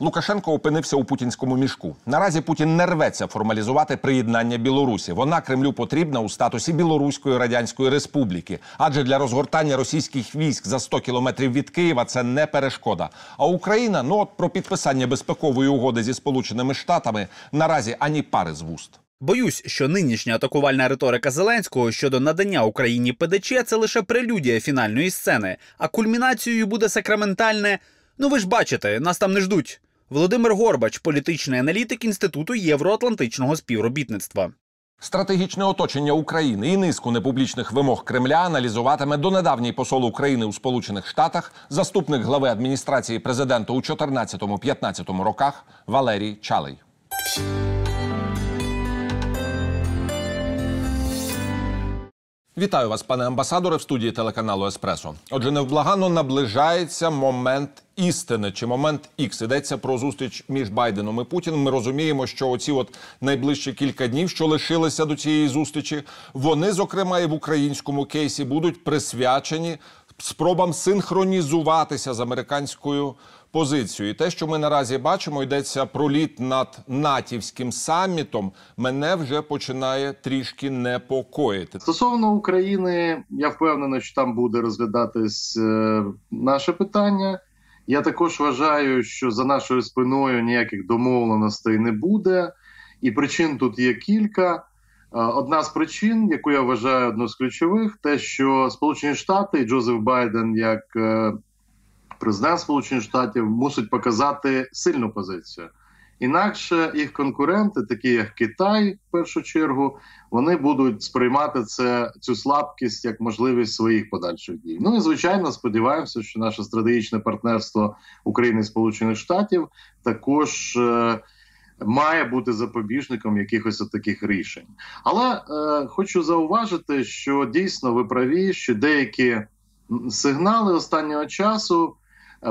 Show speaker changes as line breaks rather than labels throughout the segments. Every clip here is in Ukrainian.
Лукашенко опинився у путінському мішку. Наразі Путін не рветься формалізувати приєднання Білорусі. Вона Кремлю потрібна у статусі Білоруської радянської республіки, адже для розгортання російських військ за 100 кілометрів від Києва це не перешкода. А Україна, ну от про підписання безпекової угоди зі Сполученими Штатами наразі ані пари з вуст.
Боюсь, що нинішня атакувальна риторика Зеленського щодо надання Україні ПДЧ це лише прелюдія фінальної сцени, а кульмінацією буде сакраментальне. Ну ви ж бачите, нас там не ждуть. Володимир Горбач, політичний аналітик Інституту євроатлантичного співробітництва.
Стратегічне оточення України і низку непублічних вимог Кремля аналізуватиме донедавній посол України у Сполучених Штатах, заступник глави адміністрації президента у 14-15 роках Валерій Чалий. Вітаю вас, пане амбасадоре, в студії телеканалу Еспресо. Отже, невблаганно наближається момент істини чи момент ікс. Йдеться про зустріч між Байденом і Путіним. Ми розуміємо, що оці от найближчі кілька днів, що лишилися до цієї зустрічі, вони, зокрема, і в українському кейсі будуть присвячені спробам синхронізуватися з американською позицію. І те, що ми наразі бачимо, йдеться про літ над натівським самітом. Мене вже починає трішки непокоїти.
Стосовно України, я впевнений, що там буде розглядатись е, наше питання. Я також вважаю, що за нашою спиною ніяких домовленостей не буде, і причин тут є кілька. Е, одна з причин, яку я вважаю одну з ключових, те, що Сполучені Штати і Джозеф Байден, як е, президент Сполучених Штатів мусить показати сильну позицію. Інакше їх конкуренти, такі як Китай, в першу чергу, вони будуть сприймати це цю слабкість як можливість своїх подальших дій. Ну і звичайно, сподіваємося, що наше стратегічне партнерство України і Сполучених Штатів також е, має бути запобіжником якихось таких рішень. Але е, хочу зауважити, що дійсно ви праві, що деякі сигнали останнього часу.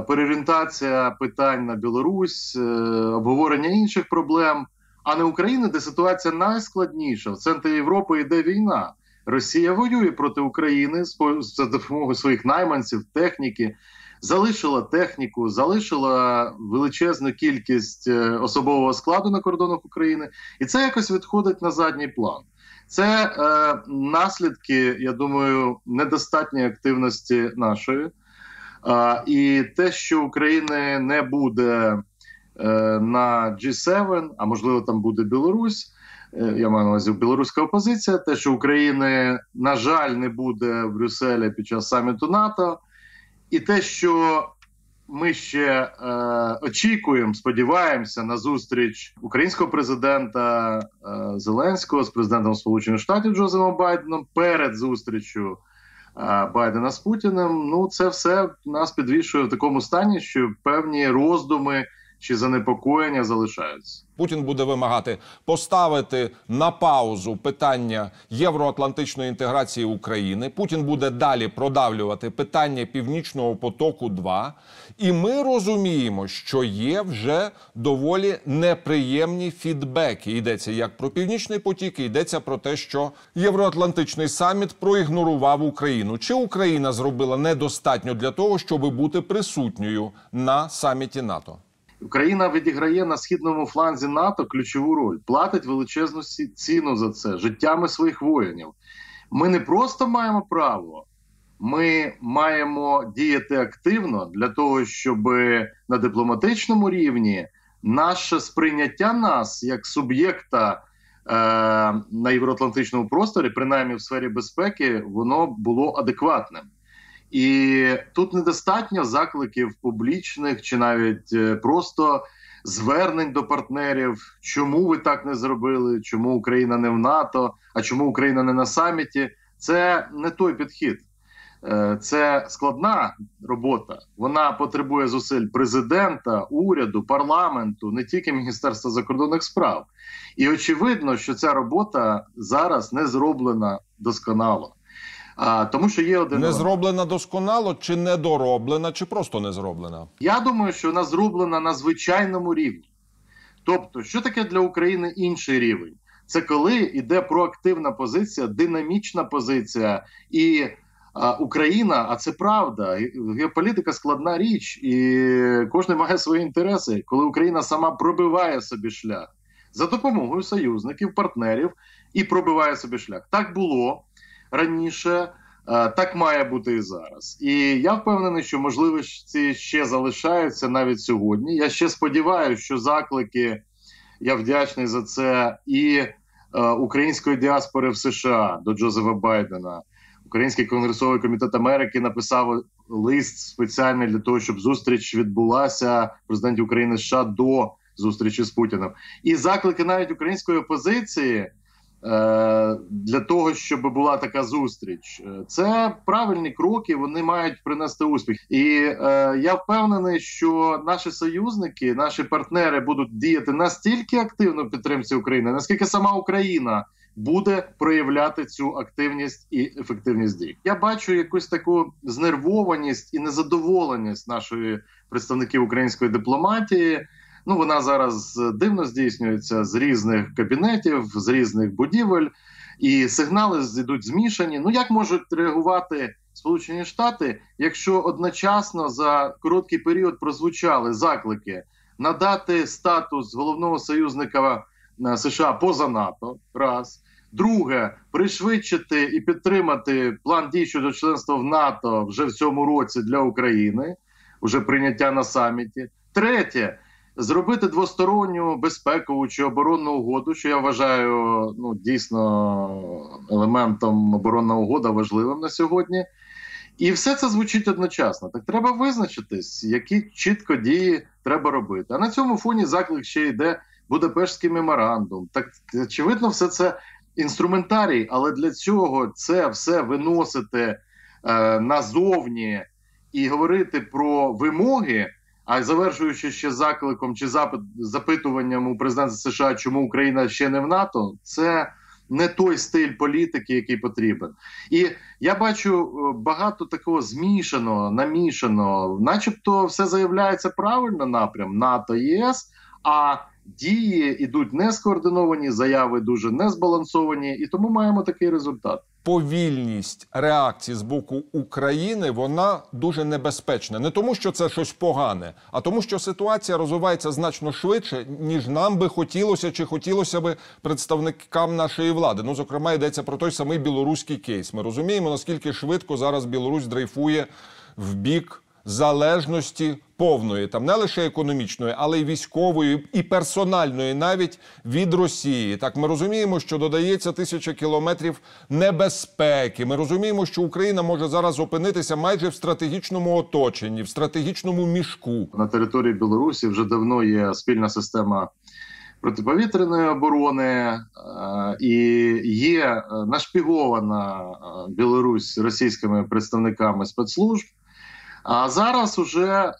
Переорієнтація питань на Білорусь, е, обговорення інших проблем, а не України, де ситуація найскладніша в центрі Європи йде війна. Росія воює проти України за допомогою своїх найманців, техніки, залишила техніку, залишила величезну кількість е, особового складу на кордонах України, і це якось відходить на задній план. Це е, наслідки, я думаю, недостатньої активності нашої. І те, що України не буде е, на G7, а можливо там буде Білорусь. Е, я маю на увазі білоруська опозиція. Те, що України, на жаль, не буде в Брюсселі під час саміту НАТО, і те, що ми ще е, очікуємо, сподіваємося на зустріч українського президента е, Зеленського з президентом Сполучених Штатів Джозефом Байденом перед зустрічю Байдена з Путіним. Ну це все нас підвішує в такому стані, що певні роздуми чи занепокоєння залишаються.
Путін буде вимагати поставити на паузу питання євроатлантичної інтеграції України. Путін буде далі продавлювати питання Північного потоку. 2 і ми розуміємо, що є вже доволі неприємні фідбеки. Йдеться як про північний потік, йдеться про те, що євроатлантичний саміт проігнорував Україну. Чи Україна зробила недостатньо для того, щоб бути присутньою на саміті НАТО?
Україна відіграє на східному фланзі НАТО ключову роль, платить величезну ціну за це життями своїх воїнів. Ми не просто маємо право, ми маємо діяти активно для того, щоб на дипломатичному рівні наше сприйняття нас як суб'єкта е, на євроатлантичному просторі, принаймні в сфері безпеки, воно було адекватним. І тут недостатньо закликів публічних чи навіть е, просто звернень до партнерів, чому ви так не зробили, чому Україна не в НАТО, а чому Україна не на саміті. Це не той підхід. Е, це складна робота. Вона потребує зусиль президента, уряду, парламенту, не тільки міністерства закордонних справ. І очевидно, що ця робота зараз не зроблена досконало. А тому, що є один
не зроблена досконало, чи недороблена, чи просто не зроблена.
Я думаю, що вона зроблена на звичайному рівні. Тобто, що таке для України інший рівень? Це коли йде проактивна позиція, динамічна позиція і а, Україна, а це правда. Геополітика складна річ, і кожен має свої інтереси, коли Україна сама пробиває собі шлях за допомогою союзників, партнерів і пробиває собі шлях. Так було раніше, е, так має бути і зараз. І я впевнений, що можливості ще залишаються навіть сьогодні. Я ще сподіваюся, що заклики. Я вдячний за це і е, української діаспори в США до Джозефа Байдена. Український конгресовий комітет Америки написав лист спеціальний для того, щоб зустріч відбулася президентів України США до зустрічі з Путіним. І заклики навіть української опозиції для того, щоб була така зустріч. Е, Це правильні кроки, вони мають принести успіх. І е, я впевнений, що наші союзники, наші партнери будуть діяти настільки активно в підтримці України, наскільки сама Україна. Буде проявляти цю активність і ефективність дій. Я бачу якусь таку знервованість і незадоволеність нашої представників української дипломатії. Ну вона зараз дивно здійснюється з різних кабінетів, з різних будівель, і сигнали йдуть змішані. Ну як можуть реагувати Сполучені Штати, якщо одночасно за короткий період прозвучали заклики надати статус головного союзника е, США поза НАТО, раз. Друге, пришвидшити і підтримати план дій щодо членства в НАТО вже в цьому році для України, вже прийняття на саміті. Третє, зробити двосторонню безпекову чи оборонну угоду, що я вважаю ну дійсно елементом оборонна угода важливим на сьогодні. І все це звучить одночасно. Так треба визначитись, які чітко дії треба робити. А на цьому фоні заклик ще йде Будапештський меморандум. Так очевидно, все це інструментарій, але для цього це все виносити е, назовні і говорити про вимоги. А завершуючи ще закликом чи запит запитуванням у президента США, чому Україна ще не в НАТО, це не той стиль політики, який потрібен. І я бачу багато такого змішаного, намішаного, начебто, все заявляється правильно напрям НАТО ЄС. а дії йдуть не скоординовані, заяви дуже не збалансовані, і тому маємо такий результат.
Повільність реакції з боку України вона дуже небезпечна. Не тому, що це щось погане, а тому, що ситуація розвивається значно швидше, ніж нам би хотілося чи хотілося би представникам нашої влади. Ну, зокрема, йдеться про той самий білоруський кейс. Ми розуміємо, наскільки швидко зараз Білорусь дрейфує в бік залежності повної, там не лише економічної, але й військової і персональної, навіть від Росії. Так ми розуміємо, що додається тисяча кілометрів небезпеки. Ми розуміємо, що Україна може зараз опинитися майже в стратегічному оточенні, в стратегічному мішку.
На території Білорусі вже давно є спільна система. Протиповітряної оборони е, і є е, нашпігована е, Білорусь російськими представниками спецслужб. А зараз уже е,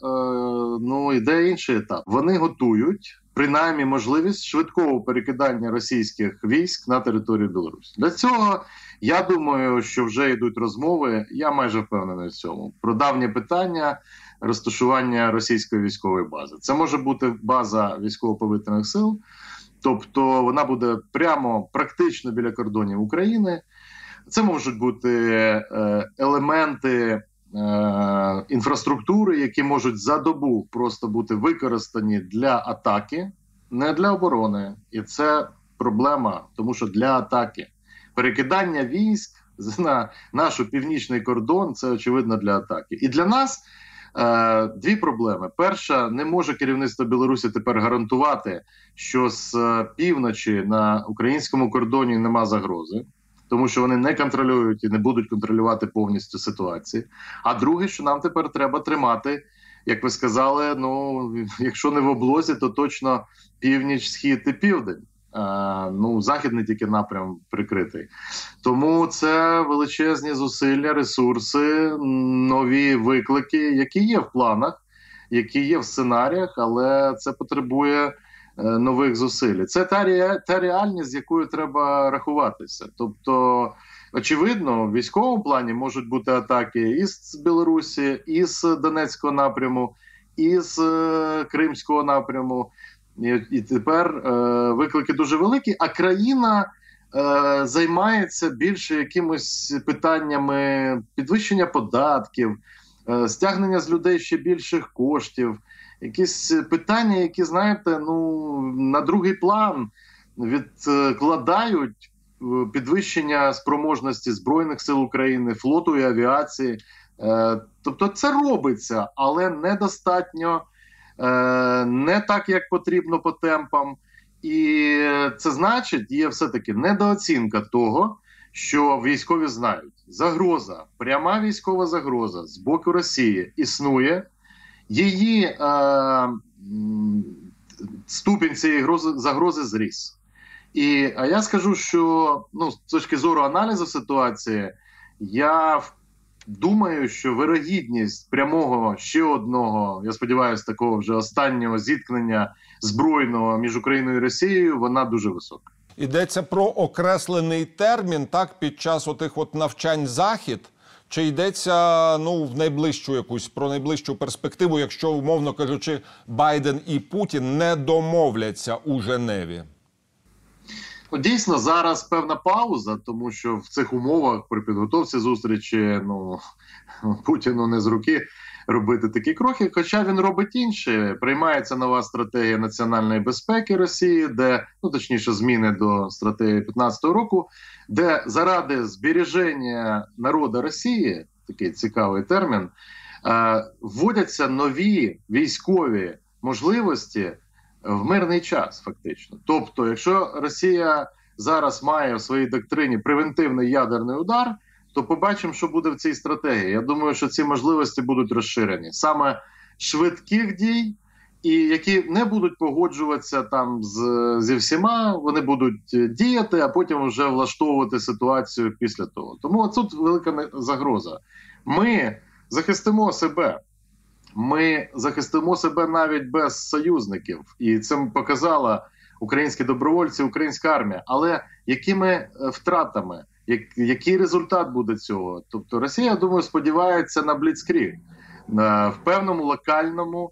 ну йде інший етап. Вони готують принаймні можливість швидкого перекидання російських військ на територію Білорусі. Для цього я думаю, що вже йдуть розмови. Я майже впевнений в цьому про давнє питання розташування російської військової бази. Це може бути база військово-повітряних сил, тобто вона буде прямо практично біля кордонів України. Це можуть бути е, елементи. Е, інфраструктури, які можуть за добу просто бути використані для атаки, не для оборони, і це проблема, тому що для атаки. Перекидання військ на наш північний кордон це очевидно для атаки. І для нас е, дві проблеми: перша, не може керівництво Білорусі тепер гарантувати, що з півночі на українському кордоні нема загрози тому що вони не контролюють і не будуть контролювати повністю ситуацію. А друге, що нам тепер треба тримати, як ви сказали, ну якщо не в облозі, то точно північ, схід і південь. Ну, західний тільки напрям прикритий. Тому це величезні зусилля, ресурси, нові виклики, які є в планах, які є в сценаріях, але це потребує Е, нових зусиль. Це та та реальність, з якою треба рахуватися. Тобто, очевидно, в військовому плані можуть бути атаки і з Білорусі, і з Донецького напряму, і з е, Кримського напряму. І, тепер е, виклики дуже великі. А країна е, займається більше якимось питаннями підвищення податків, е, стягнення з людей ще більших коштів, якісь питання, які, знаєте, ну на другий план відкладають е, підвищення спроможності збройних сил України, флоту і авіації. Е, Тобто, це робиться, але недостатньо, е, не так, як потрібно по темпам. І це значить, є все-таки недооцінка того, що військові знають, загроза, пряма військова загроза з боку Росії існує. Її е, ступінь цієї грози, загрози зріс. І а я скажу, що ну, з точки зору аналізу ситуації, я думаю, що вирогідність прямого ще одного, я сподіваюся, такого вже останнього зіткнення збройного між Україною і Росією, вона дуже висока.
Йдеться про окреслений термін, так, під час отих от навчань захід. Чи йдеться ну в найближчу якусь про найближчу перспективу, якщо умовно кажучи, Байден і Путін не домовляться у Женеві?
Дійсно, зараз певна пауза, тому що в цих умовах при підготовці зустрічі ну Путіну не з руки робити такі кроки. Хоча він робить інше. Приймається нова стратегія національної безпеки Росії, де ну точніше зміни до стратегії 15-го року, де заради збереження народу Росії такий цікавий термін, е, вводяться нові військові можливості в мирний час, фактично. Тобто, якщо Росія зараз має в своїй доктрині превентивний ядерний удар, то побачимо, що буде в цій стратегії. Я думаю, що ці можливості будуть розширені саме швидких дій, і які не будуть погоджуватися там з, зі всіма, вони будуть е, діяти, а потім вже влаштовувати ситуацію після того. Тому тут велика загроза. Ми захистимо себе. Ми захистимо себе навіть без союзників, і це показала українські добровольці, українська армія. Але якими е, втратами, який результат буде цього? Тобто Росія, я думаю, сподівається на бліцкріг в певному локальному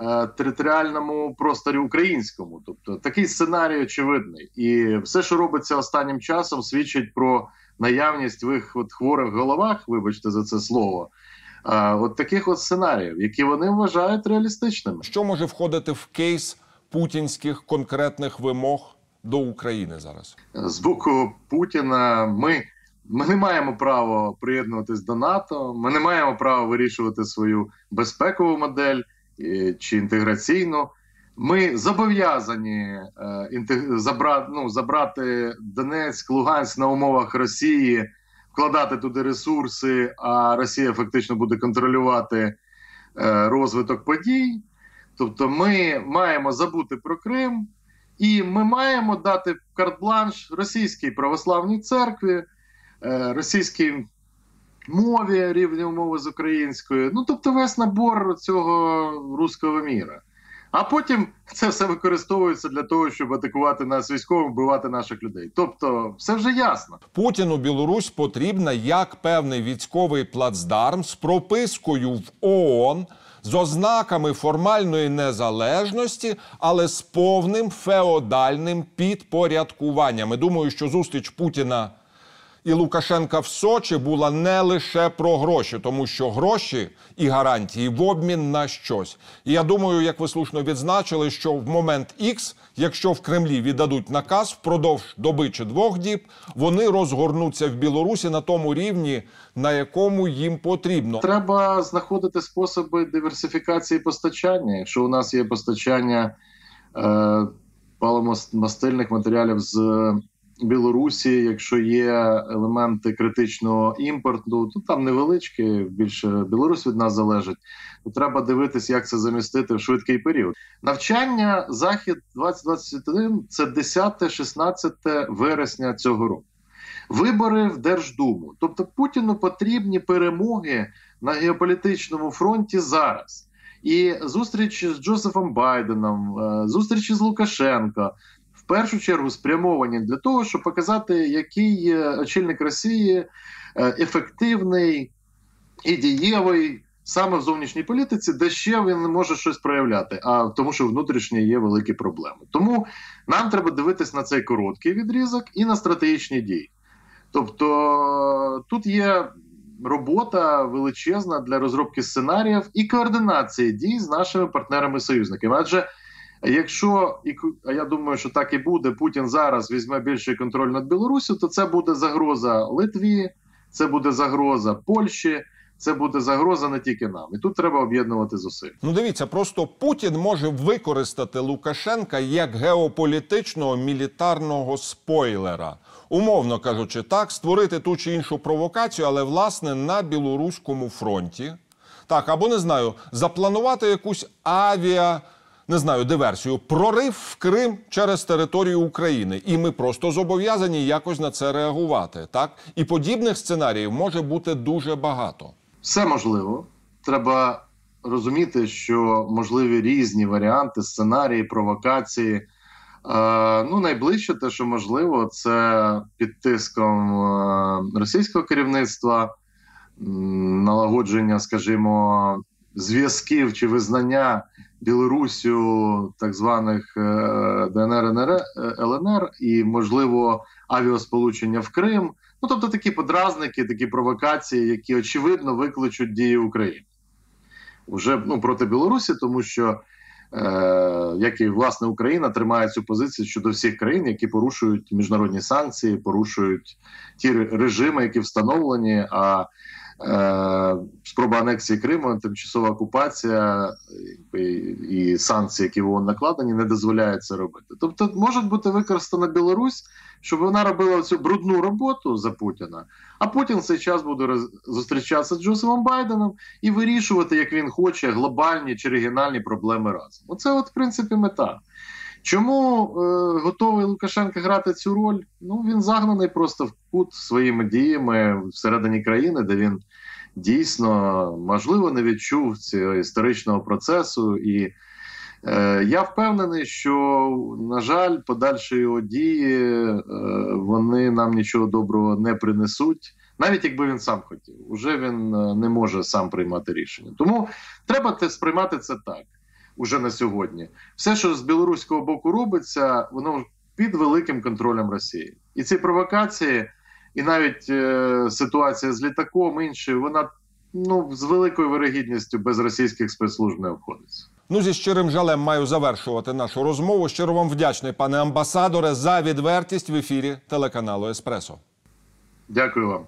е, територіальному просторі українському. Тобто такий сценарій очевидний, і все, що робиться останнім часом, свідчить про наявність в їх от хворих головах, вибачте за це слово. е, От таких от сценаріїв, які вони вважають реалістичними.
Що може входити в кейс путінських конкретних вимог до України зараз?
з боку Путіна ми, ми не маємо права приєднуватись до НАТО, ми не маємо права вирішувати свою безпекову модель е, чи інтеграційну. Ми зобов'язані е, забрати, ну, забрати Донецьк, Луганськ на умовах Росії, вкладати туди ресурси, а Росія фактично буде контролювати е, розвиток подій. Тобто, ми маємо забути про Крим, і ми маємо дати карт-бланш російській православній церкві, е, російській мові рівні умови з українською. Ну тобто, весь набор цього руського міра. А потім це все використовується для того, щоб атакувати нас військовим, вбивати наших людей. Тобто, все вже ясно.
Путіну Білорусь потрібна як певний військовий плацдарм з пропискою в ООН, з ознаками формальної незалежності, але з повним феодальним підпорядкуванням. Думаю, що зустріч Путіна і Лукашенка в Сочі була не лише про гроші, тому що гроші і гарантії в обмін на щось. І я думаю, як ви слушно відзначили, що в момент X, якщо в Кремлі віддадуть наказ впродовж доби чи двох діб, вони розгорнуться в Білорусі на тому рівні, на якому їм потрібно.
Треба знаходити способи диверсифікації постачання. Якщо у нас є постачання е, паливомастильних матеріалів з Білорусі, якщо є елементи критичного імпорту, то там невеличкі, більше Білорусь від нас залежить. То треба дивитися, як це замістити в швидкий період. Навчання захід 2021 – це 10-16 вересня цього року. Вибори в Держдуму. Тобто Путіну потрібні перемоги на геополітичному фронті зараз. І зустрічі з Джозефом Байденом, е, зустрічі з Лукашенко першу чергу спрямовані для того, щоб показати, який очільник Росії е, ефективний і дієвий саме в зовнішній політиці, де ще він не може щось проявляти, а тому, що внутрішньо є великі проблеми. Тому нам треба дивитись на цей короткий відрізок і на стратегічні дії. Тобто тут є робота величезна для розробки сценаріїв і координації дій з нашими партнерами-союзниками. Адже якщо і а я думаю, що так і буде, Путін зараз візьме більший контроль над Білорусю, то це буде загроза Литві, це буде загроза Польщі, це буде загроза не тільки нам. І тут треба об'єднувати зусиль.
Ну, дивіться, просто Путін може використати Лукашенка як геополітичного мілітарного спойлера. Умовно кажучи, так, створити ту чи іншу провокацію, але власне на білоруському фронті. Так, або не знаю, запланувати якусь авіа, не знаю, диверсію, прорив в Крим через територію України. І ми просто зобов'язані якось на це реагувати. Так? І подібних сценаріїв може бути дуже багато.
Все можливо. Треба розуміти, що можливі різні варіанти, сценарії, провокації. Е, ну, найближче те, що можливо, це під тиском е, російського керівництва, налагодження, скажімо, зв'язків чи визнання Білорусю так званих е, ДНР, НР, е, ЛНР і, можливо, авіасполучення в Крим. Ну, тобто такі подразники, такі провокації, які очевидно викличуть дії України вже ну, проти Білорусі, тому що е, як і власне Україна тримає цю позицію щодо всіх країн, які порушують міжнародні санкції, порушують ті режими, які встановлені. А спроба анексії Криму, тимчасова окупація і, санкції, які в ООН накладені, не дозволяють це робити. Тобто, може бути використана Білорусь, щоб вона робила цю брудну роботу за Путіна. А Путін в цей час буде роз- зустрічатися з Джозефом Байденом і вирішувати, як він хоче, глобальні чи регіональні проблеми разом. Оце, от, в принципі, мета. Чому е, готовий Лукашенко грати цю роль? Ну він загнаний просто в кут своїми діями всередині країни, де він дійсно можливо не відчув цього історичного процесу. І е, я впевнений, що на жаль, подальші його дії е, вони нам нічого доброго не принесуть. Навіть якби він сам хотів, уже він е, не може сам приймати рішення. Тому треба те сприймати це так уже на сьогодні. Все, що з білоруського боку робиться, воно під великим контролем Росії. І ці провокації, і навіть е, ситуація з літаком інший, вона ну з великою вирогідністю без російських спецслужб не обходиться.
Ну, зі щирим жалем маю завершувати нашу розмову. Щиро вам вдячний, пане амбасадоре, за відвертість в ефірі телеканалу Еспресо.
Дякую вам.